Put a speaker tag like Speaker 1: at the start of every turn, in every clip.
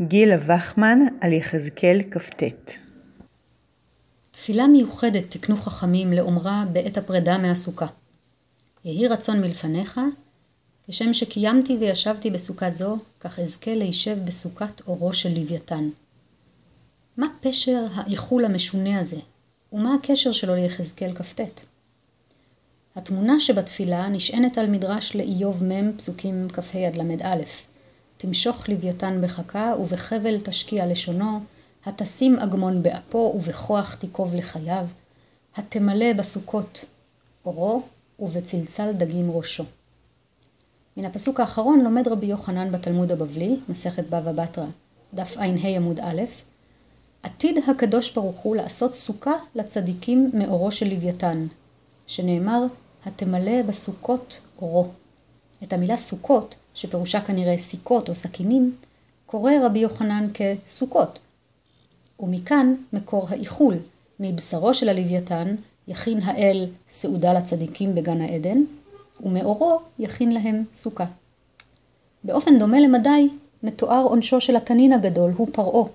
Speaker 1: גילה וחמן על יחזקאל כ"ט
Speaker 2: תפילה מיוחדת תקנו חכמים לאומרה בעת הפרידה מהסוכה. יהי רצון מלפניך, כשם שקיימתי וישבתי בסוכה זו, כך אזכה להישב בסוכת אורו של לוויתן. מה פשר האיחול המשונה הזה, ומה הקשר שלו ליחזקאל כ"ט? התמונה שבתפילה נשענת על מדרש לאיוב מ' פסוקים כ"ה עד ל"א. תמשוך לוויתן בחכה ובחבל תשקיע לשונו, התשים אגמון באפו ובכוח תיקוב לחייו, התמלא בסוכות אורו ובצלצל דגים ראשו. מן הפסוק האחרון לומד רבי יוחנן בתלמוד הבבלי, מסכת בבא בתרא, דף ע"ה עמוד א', עתיד הקדוש ברוך הוא לעשות סוכה לצדיקים מאורו של לוויתן, שנאמר, התמלא בסוכות אורו. את המילה סוכות, שפירושה כנראה סיכות או סכינים, קורא רבי יוחנן כסוכות. ומכאן מקור האיחול, מבשרו של הלוויתן יכין האל סעודה לצדיקים בגן העדן, ומאורו יכין להם סוכה. באופן דומה למדי, מתואר עונשו של התנין הגדול, הוא פרעה,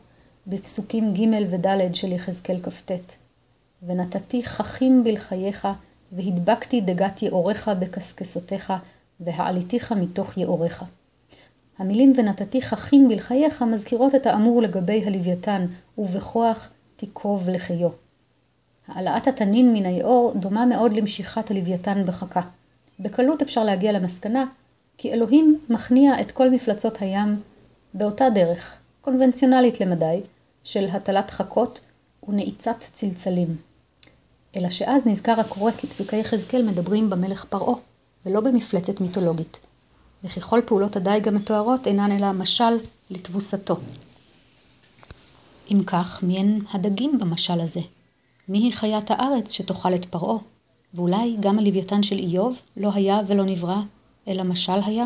Speaker 2: בפסוקים ג' וד' של יחזקאל כ"ט. ונתתי חכים בלחייך, והדבקתי דגת יאוריך בקשקשותיך, והעליתיך מתוך יאוריך. המילים ונתתי חכים בלחייך מזכירות את האמור לגבי הלוויתן, ובכוח תיקוב לחיו. העלאת התנין מן היאור דומה מאוד למשיכת הלוויתן בחכה. בקלות אפשר להגיע למסקנה כי אלוהים מכניע את כל מפלצות הים באותה דרך, קונבנציונלית למדי, של הטלת חכות ונעיצת צלצלים. אלא שאז נזכר הקורא כי פסוקי יחזקאל מדברים במלך פרעה, ולא במפלצת מיתולוגית, וככל פעולות הדיג המתוארות אינן אלא משל לתבוסתו. אם כך, מיהן הדגים במשל הזה? מיהי חיית הארץ שתאכל את פרעה? ואולי גם הלוויתן של איוב לא היה ולא נברא, אלא משל היה?